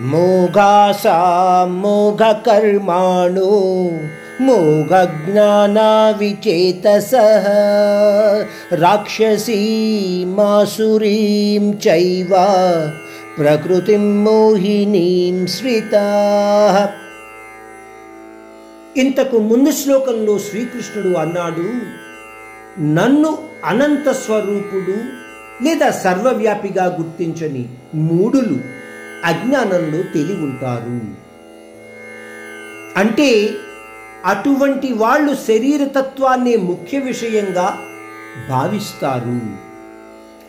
మోఘాసా మోఘకర్మాణో మోఘజ్ఞానా రాక్షసీ మాసురీం చైవ ప్రకృతిం మోహినీం శ్రితా ఇంతకు ముందు శ్లోకంలో శ్రీకృష్ణుడు అన్నాడు నన్ను అనంత స్వరూపుడు లేదా సర్వవ్యాపిగా గుర్తించని మూడులు అజ్ఞానంలో తెలివి ఉంటారు అంటే అటువంటి వాళ్ళు శరీరతత్వాన్ని ముఖ్య విషయంగా భావిస్తారు.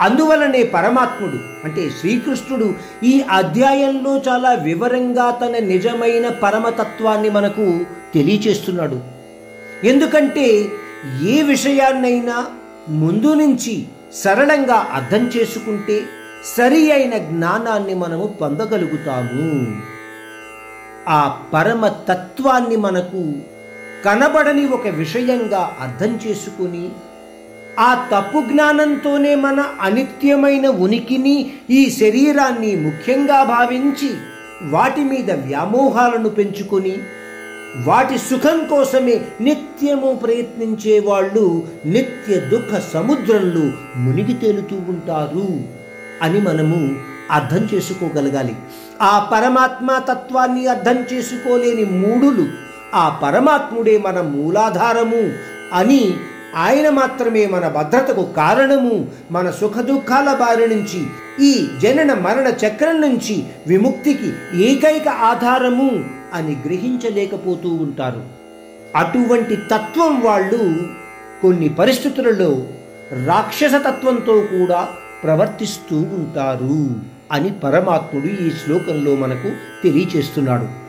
అందువలనే పరమాత్ముడు అంటే శ్రీకృష్ణుడు ఈ అధ్యాయంలో చాలా వివరంగా తన నిజమైన పరమతత్వాన్ని మనకు తెలియచేస్తున్నాడు. ఎందుకంటే ఏ విషయాన్నైనా ముందు నుంచి సరళంగా అర్థం చేసుకుంటే సరి అయిన జ్ఞానాన్ని మనము పొందగలుగుతాము. ఆ పరమ తత్వాన్ని మనకు కనబడని ఒక విషయంగా అర్థం చేసుకుని ఆ తప్పు జ్ఞానంతోనే మన అనిత్యమైన ఉనికిని ఈ శరీరాన్ని ముఖ్యంగా భావించి వాటి మీద వ్యామోహాలను పెంచుకొని వాటి సుఖం కోసమే నిత్యము ప్రయత్నించే వాళ్ళు నిత్య దుఃఖ సముద్రంలో మునిగి తేలుతూ ఉంటారు. అని మనము అర్థం చేసుకోగలగాలి. ఆ పరమాత్మ తత్వాన్ని అర్థం చేసుకోలేని మూడులు ఆ పరమాత్ముడే మన మూలాధారము అని ఆయన మాత్రమే మన భద్రతకు కారణము మన సుఖ దుఃఖాల బారి నుంచి ఈ జనన మరణ చక్రం నుంచి విముక్తికి ఏకైక ఆధారము అని గ్రహించలేకపోతూ ఉంటారు. అటువంటి తత్వం వాళ్ళు కొన్ని పరిస్థితులలో రాక్షస తత్వంతో కూడా ప్రవర్తిస్తూ ఉంటారు అని పరమాత్ముడు ఈ శ్లోకంలో మనకు తెలియచేస్తున్నాడు.